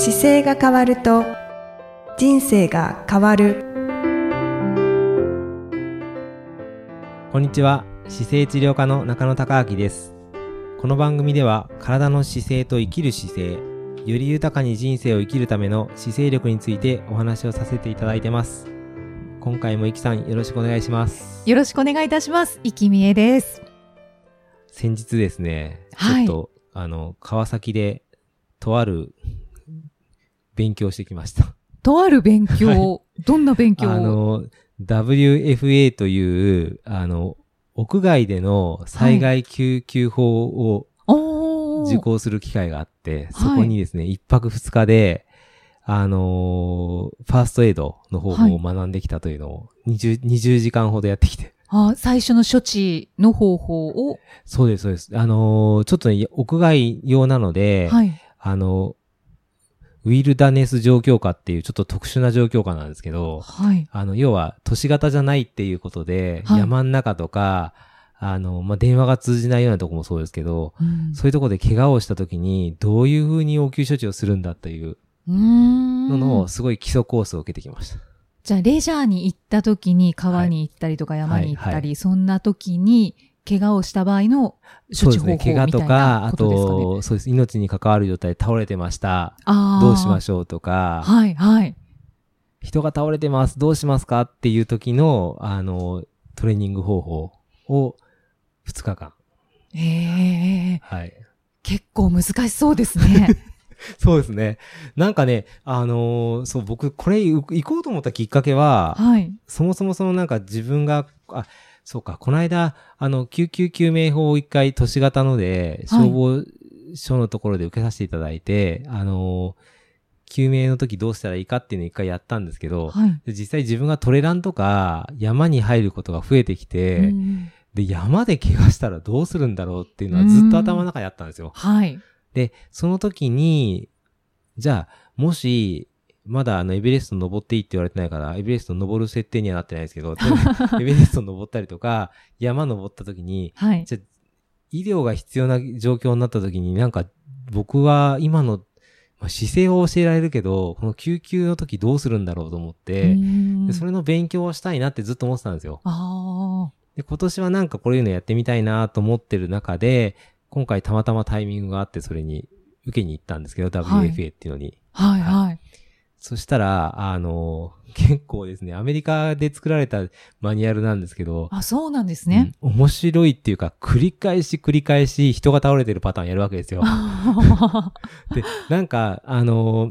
姿勢が変わると人生が変わる。こんにちは。姿勢治療科の中野孝明です。この番組では体の姿勢と生きる姿勢より豊かに人生を生きるための姿勢力についてお話をさせていただいてます。今回もいきさんよろしくお願いします。よろしくお願いいたします。いきみえです。先日ですね、はい。ちょっとあの川崎でとある勉強してきました。とある勉強、はどんな勉強？あの WFA というあの屋外での災害救急法を受講する機会があって、はい。そこにですね、一泊二日で、あのーファーストエイドの方法を学んできたというのを20、20時間ほどやってきて。あ最初の処置の方法を、そうです、そうです。あのーちょっとね、屋外用なので、はい。あのウィルダネス状況下っていうちょっと特殊な状況下なんですけど、はい。あの、要は都市型じゃないっていうことで、はい。山ん中とか、あの、まあ、電話が通じないようなとこもそうですけど、うん。そういうところで怪我をした時に、どういうふうに応急処置をするんだというのの、すごい基礎コースを受けてきました。じゃあ、レジャーに行った時に川に行ったりとか山に行ったり、はい。はそんな時に怪我をした場合の処置方法みたい怪我とか、なあことですかね。と、そうです。命に関わる状態で倒れてました。あどうしまょしょうとか、はい、はい。人が倒れてます。どうしますか？っていう時の、あの、トレーニング方法を2日間。ええはい。結構難しそうですね。そうですね。なんかね、あのーそう、僕、これ行行こうと思ったきっかけは、はい。そもそもそのなんか自分が、あ、そうか、この間、あの、救急救命法を一回都市型ので、はい消防署のところで受けさせていただいて、あのー救命の時どうしたらいいかっていうのを一回やったんですけど、はい。で実際自分がトレランとか山に入ることが増えてきて、うんで、山で怪我したらどうするんだろうっていうのはずっと頭の中にあったんですよ。はい。で、その時に、じゃあ、もし、まだあの、エベレスト登っていいって言われてないから、エベレスト登る設定にはなってないですけど、エベレスト登ったりとか、山登った時に、はい。じゃあ医療が必要な状況になった時になんか、僕は今の、まあ、姿勢を教えられるけど、この救急の時どうするんだろうと思って、でそれ、れの勉強をしたいなってずっと思ってたんですよ。あで、今年はなんかこういうのやってみたいなと思ってる中で、今回たまたまタイミングがあってそれに受けに行ったんですけど、はい WFA っていうのに。あ、はい、はい。そしたら、あの、結構ですね、アメリカで作られたマニュアルなんですけど、あ、そうなんですね。うん面白いっていうか、繰り返し繰り返し人が倒れてるパターンやるわけですよ。で、なんか、あの、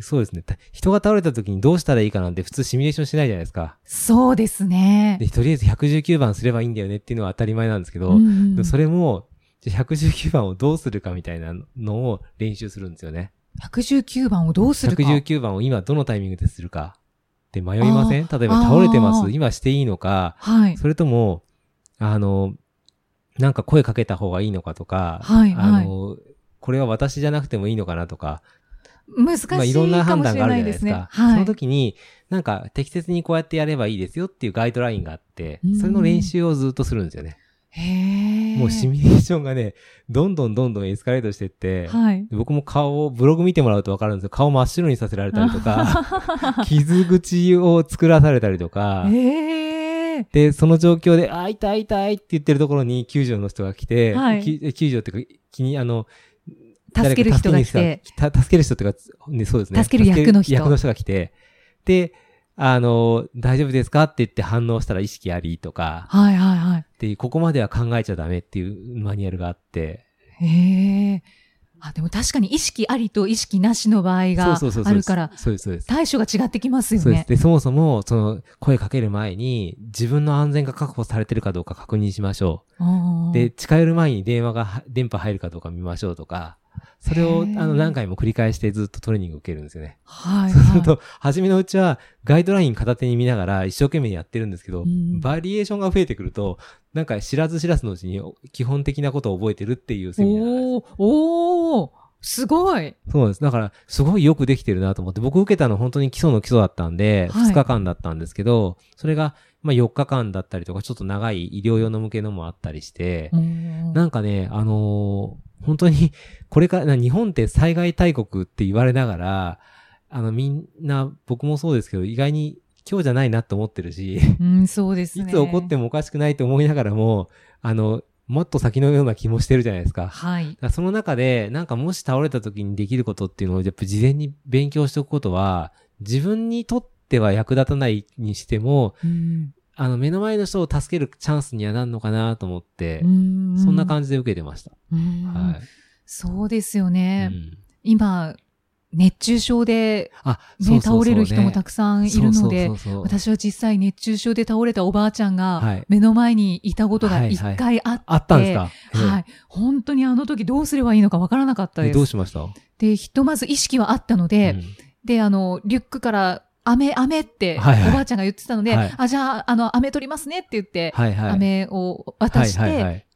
そうですね、た人が倒れた時にどうしたらいいかなんて普通シミュレーションしないじゃないですか。そうですね。で、とりあえず119番すればいいんだよねっていうのは当たり前なんですけど、うんでそれも、じゃあ119番をどうするかみたいなのを練習するんですよね。119番をどうするか。119番を今どのタイミングでするか。で迷いません？例えば倒れてます今していいのか、はい。それとも、あの、なんか声かけた方がいいのかとか、はいあの、これは私じゃなくてもいいのかなとか、難しいまあいろんな判断があるれないですね。じゃないですか。はい。その時に、なんか適切にこうやってやればいいですよっていうガイドラインがあってうん、それの練習をずっとするんですよね。もうシミュレーションがね、どんどんどんどんエスカレートしてって、はい。僕も顔を、ブログ見てもらうとわかるんですけど、顔真っ白にさせられたりとか、傷口を作らされたりとか、ええで、その状況で、あ、痛い痛いって言ってるところに救助の人が来て、はい。き救助っていうか、気に、あの、助ける人が来て。助ける人っていうか、ね、そうですね。助ける役の人。役の人が来て、で、あの、大丈夫ですかって言って反応したら意識ありとか、はいはいはい。っていう、ここまでは考えちゃダメっていうマニュアルがあって、へえ。あ、でも確かに意識ありと意識なしの場合がそうそうそうそうあるから、そうです、そうです。対処が違ってきますよね。そうです。で、そもそも、その、声かける前に、自分の安全が確保されてるかどうか確認しましょう。で、、近寄る前に電話がは、電波入るかどうか見ましょうとか、それを、あの、何回も繰り返してずっとトレーニング受けるんですよね。はい そうするはと、初めのうちは、ガイドライン片手に見ながら一生懸命やってるんですけど、うんバリエーションが増えてくると、なんか知らず知らずのうちに基本的なことを覚えてるっていうい。セミナーです。おー、おー、すごい。そうです。だから、すごいよくできてるなと思って、僕受けたの本当に基礎の基礎だったんで、はい2日間だったんですけど、それが、まあ4日間だったりとか、ちょっと長い医療用の向けのもあったりして、うんなんかね、あのー本当に、これから、な日本って災害大国って言われながら、あの、みんな、僕もそうですけど、意外に今日じゃないなと思ってるし、うん、そうですいね。つ起こってもおかしくないと思いながらも、あの、もっと先のような気もしてるじゃないですか。はい。らその中で、なんかもし倒れた時にできることっていうのを、やっぱ事前に勉強しておくことは、自分にとっては役立たないにしても、うん。あの、目の前の人を助けるチャンスにはなるのかなと思って、うん。そんな感じで受けてました。うん。はい。そうですよね。うん。今、熱中症で、あ、ね、倒れる人もたくさんいるので私は実際熱中症で倒れたおばあちゃんがはい。目の前にいたことがはい一回あって、あったんですか？はい。本当にあの時どうすればいいのかわからなかったえです。どうしました？で、ひとまず意識はあったので、うん。で、あの、リュックから、飴、飴って、はいはいおばあちゃんが言ってたので、はい。あ、じゃあ、あの、飴取りますねって言って、はいはい。飴を渡して、はいはいはい。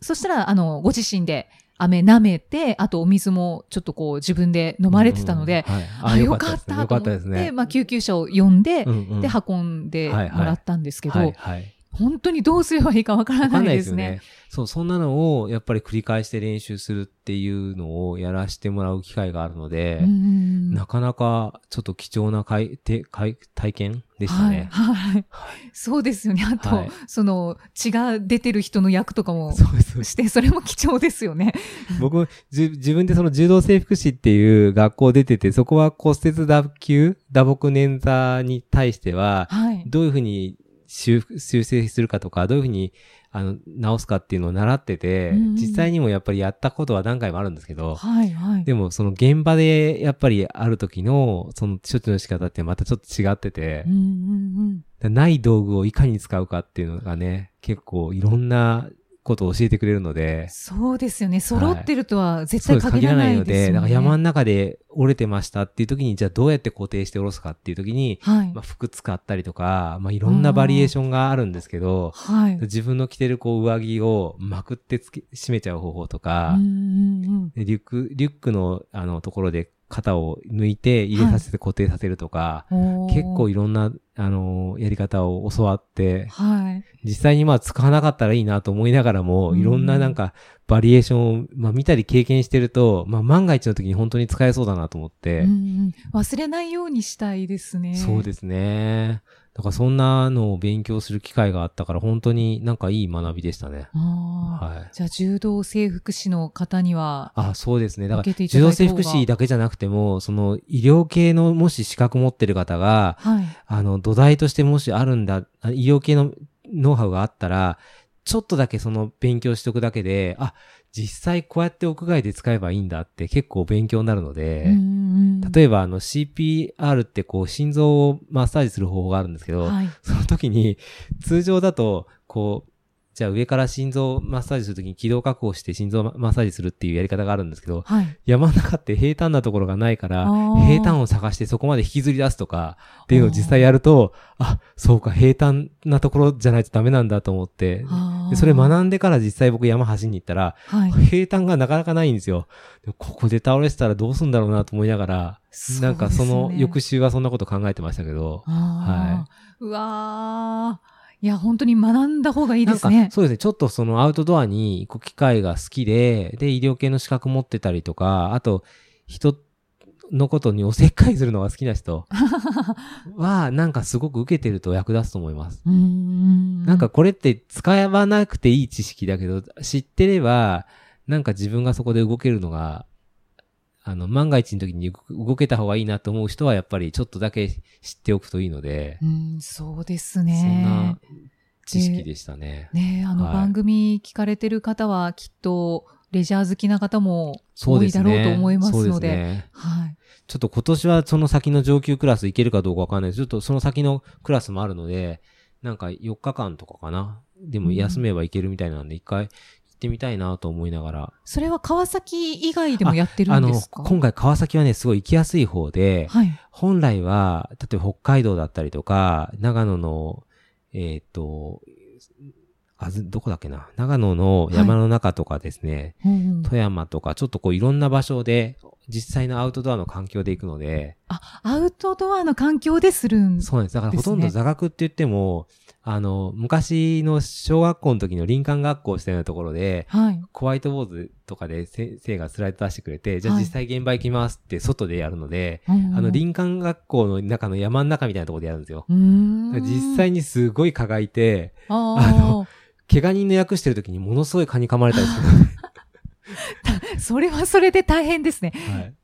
そしたら、あの、ご自身で飴舐めて、あとお水もちょっとこう自分で飲まれてたので、うんはい。あ、よかった。よと思って、かったですね。まあ、救急車を呼んで、うんうん。で、運んでもはいはい。らったんですけど、はいはい。本当にどうすればいいかわからないでねんないですね。。そう、そんなのをやっぱり繰り返して練習するっていうのをやらせてもらう機会があるのでう、んなかなかちょっと貴重なかいてかい体験でしたね。はい。はい。そうですよね。あと、はいその、血が出てる人の役とかも。して、それも貴重ですよね。僕、じ自分でその柔道整復師っていう学校出てて、そこは骨折打球、打撲捻挫に対しては、はい。どういうふうに修正するかとか、どういうふうに、あの、直すかっていうのを習ってて、うんうん実際にもやっぱりやったことは何回もあるんですけど、はい。はい。でもその現場でやっぱりある時の、その処置の仕方ってまたちょっと違っててうん、うんうん。ない道具をいかに使うかっていうのがね、結構いろんなことを教えてくれるので、そうですよね。揃ってるとは絶そうです、対限らないので、ですよね。だから山の中で折れてましたっていう時に、じゃあどうやって固定して下ろすかっていう時に、はいまあ、。服使ったりとか、まあ、いろんなバリエーションがあるんですけど、はい。自分の着てるこう上着をまくってつけ締めちゃう方法とか、うんうんでリュック、リュックのあのところで肩を抜いて入れさせて固定させるとか、うん。おー結構いろんな、あのやり方を教わって、はい。実際にまあ使わなかったらいいなと思いながらも、うんいろんななんかバリエーションを、まあ見たり経験してると、まあ万が一の時に本当に使えそうだなと思って、うんうん忘れないようにしたいですね。そうですね。だからそんなのを勉強する機会があったから本当になんかいい学びでしたね。はい。じゃあ、柔道整復師の方には、あ、そうですね。だから、柔道整復師だけじゃなくても、その医療系のもし資格持ってる方が、はい。あの、土台としてもしあるんだ、あ医療系のノウハウがあったら、ちょっとだけその勉強しておくだけで、あ、実際こうやって屋外で使えばいいんだって結構勉強になるので、例えばあの CPR ってこう心臓をマッサージする方法があるんですけど、はい。その時に通常だと、こう、じゃあ上から心臓マッサージするときに軌道確保して心臓マッサージするっていうやり方があるんですけど、はい。山の中って平坦なところがないから平坦を探してそこまで引きずり出すとかっていうのを実際やると、あ、そうか、平坦なところじゃないとダメなんだと思って、でそれん学んでから実際僕山走りに行ったら、はい。平坦がなかなかないんですよ。でここで倒れてたらどうすんだろうなと思いながら、なんかその翌週はそんなこと考えてましたけど、あー。うわーいや、本当に学んだ方がいいですね。そうですね、ちょっとそのアウトドアに行く機会が好きで、で、医療系の資格持ってたりとか、あと、人のことにおせっかいするのが好きな人 は、なんかすごく受けてると役立つと思います。なんかこれって使わなくていい知識だけど、知ってれば、なんか自分がそこで動けるのが、あの、万が一の時に動けた方がいいなと思う人は、やっぱりちょっとだけ知っておくといいので、うん、そうですそんなね。知識でしたね。ねあのはい番組聞かれてる方はきっとレジャー好きな方も多いだ。ろうと思いますので。ですね。はい。ちょっと今年はその先の上級クラス行けるかどうかわかんないです。ちょっとその先のクラスもあるので、なんか4日間とかかな。でも休めば行けるみたいなんで、一回行ってみたいなと思いながら。それは川崎以外でもやってるあのんです、か？今回川崎はね、すごい行きやすい方で、はい。本来は、例えば北海道だったりとか、長野の、えっ、と、あず、どこだっけな？長野の山の中とかですね、うんうん富山とか、ちょっとこういろんな場所で、実際のアウトドアの環境で行くので、あ、アウトドアの環境でするんそうなんです。だからほとんですねど座学って言っても、あの、昔の小学校の時の林間学校したようなところで、はい。ホワイトボードとかで先生がスライド出してくれて、じゃあはい実際現場行きますって外でやるので、うんうんあの、林間学校の中の山の中みたいなところでやるんですよ。実際にすごい蚊がいて、ああの怪我人の役してる時にものすごい蚊に噛まれたりする。あ、それはそれで大変ですね。はい。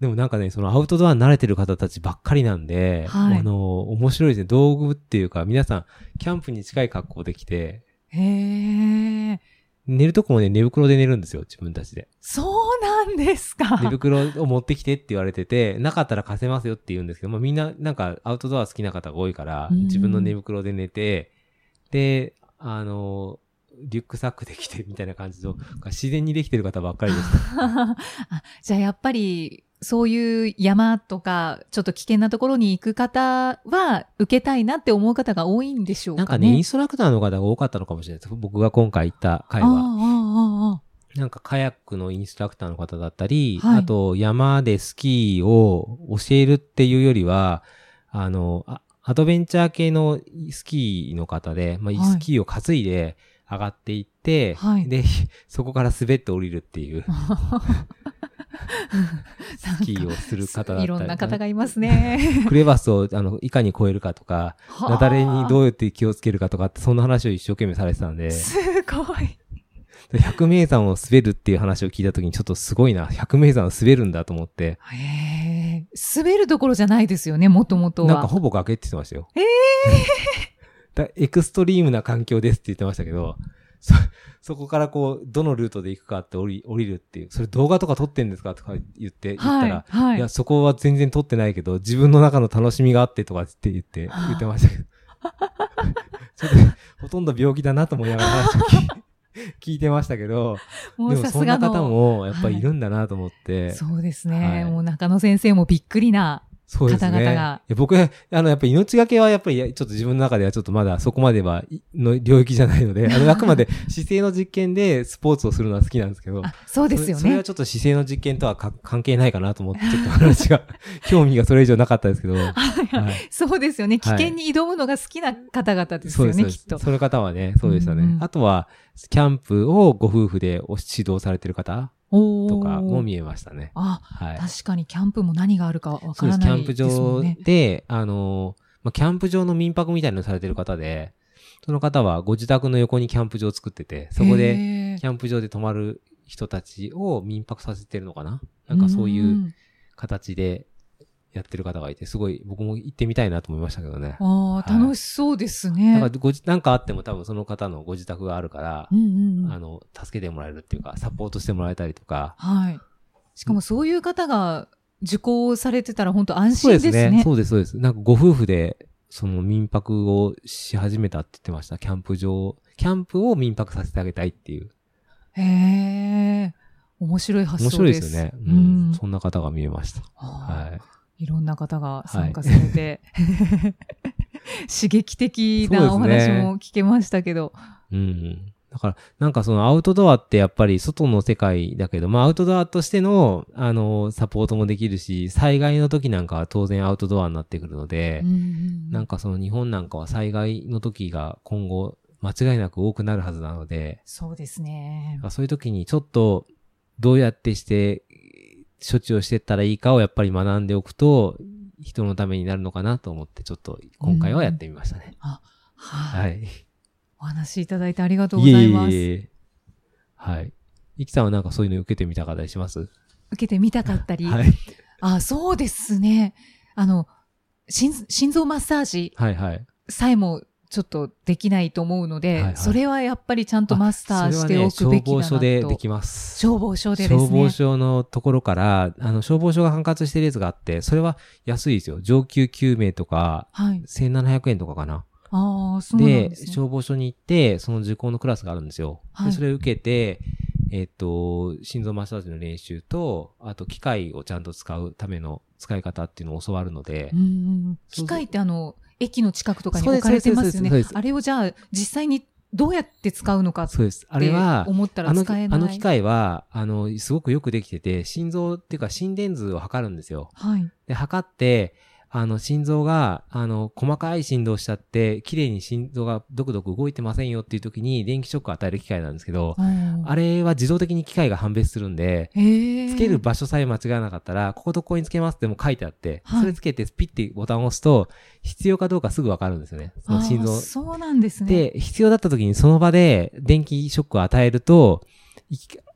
でもなんかね、そのアウトドアに慣れてる方たちばっかりなんで、はいあの、面白いですね。道具っていうか、皆さん、キャンプに近い格好できて、へえ。寝るとこもね、寝袋で寝るんですよ、自分たちで。そうなんですか。寝袋を持ってきてって言われてて、なかったら貸せますよって言うんですけど、まあみんななんかアウトドア好きな方が多いから、うん自分の寝袋で寝て、で、あの、リュックサックできてみたいな感じの、自然にできてる方ばっかりでした。あじゃあやっぱり、そういう山とか、ちょっと危険なところに行く方は、受けたいなって思う方が多いんでしょうかね。なんかね、インストラクターの方が多かったのかもしれないです。僕が今回行った回は。なんかカヤックのインストラクターの方だったり、はいあと山でスキーを教えるっていうよりは、あの、あアドベンチャー系のスキーの方で、まあ、はいスキーを担いで上がっていって、はいで、そこから滑って降りるっていう スキーをする方だったり。いろんな方がいますね。クレバスをあのいかに越えるかとか、雪崩にどうやって気をつけるかとかって、そんな話を一生懸命されてたんで、すごい。百名山を滑るっていう話を聞いたときにちょっとすごいな、百名山を滑るんだと思って、へえ。滑るところじゃないですよね、もともとは。なんかほぼ崖って言ってましたよ。ええだエクストリームな環境ですって言ってましたけど、そ、そこからこう、どのルートで行くかって降り、降りるっていう、それ動画とか撮ってんですかとか言って、言ったはいら、、はいい。や、そこは全然撮ってないけど、自分の中の楽しみがあってとかって言って、はあ言ってましたけど。ちょっと、ほとんど病気だなと思いながら話を聞い聞いてましたけど、もうでもそんなさすがの。方もやっぱりいるんだなと思って、そうですはね。いもう中野先生もびっくりな。そうですね。方々がいや僕、あの、やっぱり命がけはやっぱり、ちょっと自分の中ではちょっとまだそこまでは、いの領域じゃないので、あの、あくまで 姿勢の実験でスポーツをするのは好きなんですけど、あ、そうですよねそれそれは。ちょっと姿勢の実験とはか関係ないかなと思って、ちょっと話が、興味がそれ以上なかったですけど、はい。そうですよね。危はい険に挑むのが好きな方々ですよね、そうです。きっと。その方はね、そうでしたね。うんうんあとは、キャンプをご夫婦でお指導されてる方とかも見えましたね。あ、はい。確かにキャンプも何があるかわそうです。からないキャンプ場ね。で、あの、まあ、キャンプ場の民泊みたいなのされてる方で、その方はご自宅の横にキャンプ場を作ってて、そこでキャンプ場で泊まる人たちを民泊させてるのかな？なんかそういううん形でやってる方がいて、すごい僕も行ってみたいなと思いましたけどね。ああ、はい楽しそうですね。なんかごじなんかあっても多分その方のご自宅があるからう、んうんうんあの、助けてもらえるっていうか、サポートしてもらえたりとか。はい。しかもそういう方が受講されてたら本当安そうで心ですすね。ね。そうです、そうです。なんかご夫婦で、その民泊をし始めたって言ってました。キャンプ場、キャンプを民泊させてあげたいっていう。へえ。面白い発面想で。白いですすよね。ううんん。そんな方が見えました。ははい。い。いろんな方が参加されて、刺激的なお話も聞けましたけど。うん。だから、なんかそのアウトドアってやっぱり外の世界だけど、まあアウトドアとしての、あの、サポートもできるし、災害の時なんかは当然アウトドアになってくるので、なんかかその日本なんかは災害の時が今後間違いなく多くなるはずなので、そうですね。そういう時にちょっとどうやってして処置をしていったらいいかをやっぱり学んでおくと人のためになるのかなと思ってちょっと今回はやってみましたね。はい。はい。お話いただいてありがとうございます。いえいえいえはい。いきさんはなんかそういうの受けてみたかったりします？受けてみたかったり。はい。あ、そうですね。あの、心心臓マッサージはいはい。さえもちょっとできないと思うので、はいはいそれはやっぱりちゃんとマスターしておくべきだなと。消防署でできます。消防署でですね。消防署のところから、あの、消防署が管轄してるやつがあって、それは安いですよ。上級救命とか、はい。1700円とかかな。ああ、そうなんでですね。消防署に行って、その受講のクラスがあるんですよ。はいでそれを受けて、えっと、心臓マッサージの練習と、あと機械をちゃんと使うための使い方っていうのを教わるので機械ってあの、駅の近くとかに置かれてますよね。あれをじゃあ、実際にどうやって使うのかっそうです。あれては、思ったらあの、使えない。あの機械は、あの、すごくよくできてて、心臓っていうか心電図を測るんですよ。はい。で、測って、あの、心臓が、あの、細かい振動しちゃって、綺麗に心臓がドクドク動いてませんよっていう時に電気ショックを与える機械なんですけど、あれれは自動的に機械が判別するんで、へつける場所さえ間違わなかったら、こことここにつけますっても書いてあって、はいそれつけてピッてボタンを押すと、必要かどうかすぐわかるんですよね。その心臓。そうなんですね。で、必要だった時にその場で電気ショックを与えると、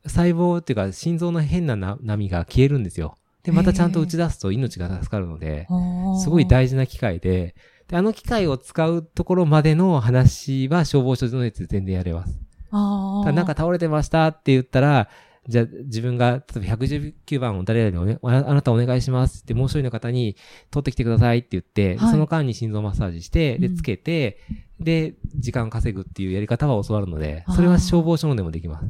細胞っていうか心臓の変なな波が消えるんですよ。で、またちゃんと打ち出すと命が助かるので、すごい大事な機械で、で、あの機械を使うところまでの話は消防署のやつで全然やれます。あなんか倒れてましたって言ったら、じゃあ自分が、例えば119番を誰々におねああなたお願いしますって、もう一人の方に取ってきてくださいって言って、はい。その間に心臓マッサージして、で、うん。つけて、で、時間稼ぐっていうやり方は教わるのでそれは消防署のでもできます。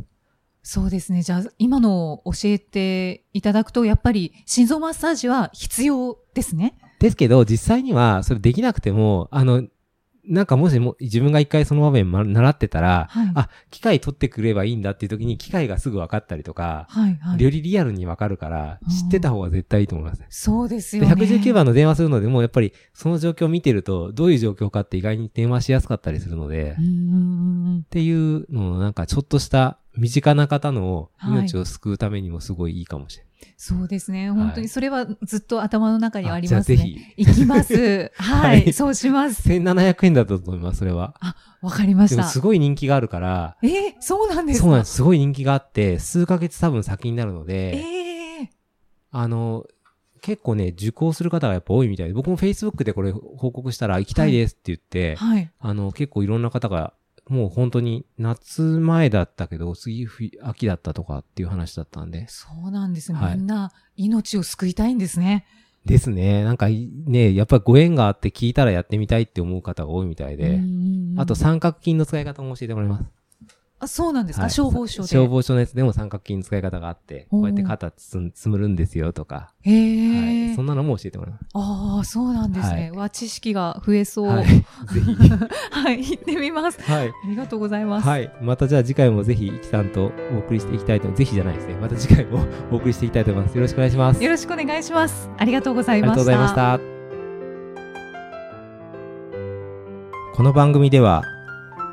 そうですね。じゃあ、今の教えていただくと、やっぱり心臓マッサージは必要ですね。ですけど、実際にはそれできなくても、あの、なんかもしも自分が一回その場面ま習ってたら、はい。あ、機械取ってくればいいんだっていう時に機械がすぐ分かったりとか、はい、はい。よりリアルに分かるから、知ってた方が絶対いいと思います。そうですでよね。119番の電話するのでも、やっぱりその状況を見てると、どういう状況かって意外に電話しやすかったりするので。っていうのをなんかちょっとした身近な方のはい命を救うためにもすごいいいかもしれない。そうですね。はい本当にそれはずっと頭の中にはありますね。じゃあぜひ、行きます。はい、はいそうします。1700円だったと思います、それは。わかりました。すごい人気があるから、えーそうなんですか？そうなんです。すごい人気があって、数ヶ月多分先になるので、ええあの、結構ね、受講する方がやっぱ多いみたいで、僕も Facebook でこれ報告したら行きたいですって言って、はい。あの、結構いろんな方が、もう本当に夏前だったけど、次冬、秋だったとかっていう話だったんで。そうなんですね。はいみんな命を救いたいんですね。ですね。なんかいね、やっぱりご縁があって聞いたらやってみたいって思う方が多いみたいで、うんあと三角筋の使い方も教えてもらいます。あ、そうなんですか、はい消防署で。消防署のやつでも三角筋の使い方があって、こうやって肩つんつむるんですよとか、へえ、はい。そんなのも教えてもらいます。ああ、そうなんですね。はいわ、知識が増えそう。は。は いぜひ。い、行ってみます。はい。ありがとうございます。はい。またじゃあ次回もぜひ、イキさんとお送りしていきたいと、ぜひじゃないですね。また次回もお送りしていきたいと思います。よろしくお願いします。よろしくお願いします。ありがとうござあいました。りがとうございました。この番組では、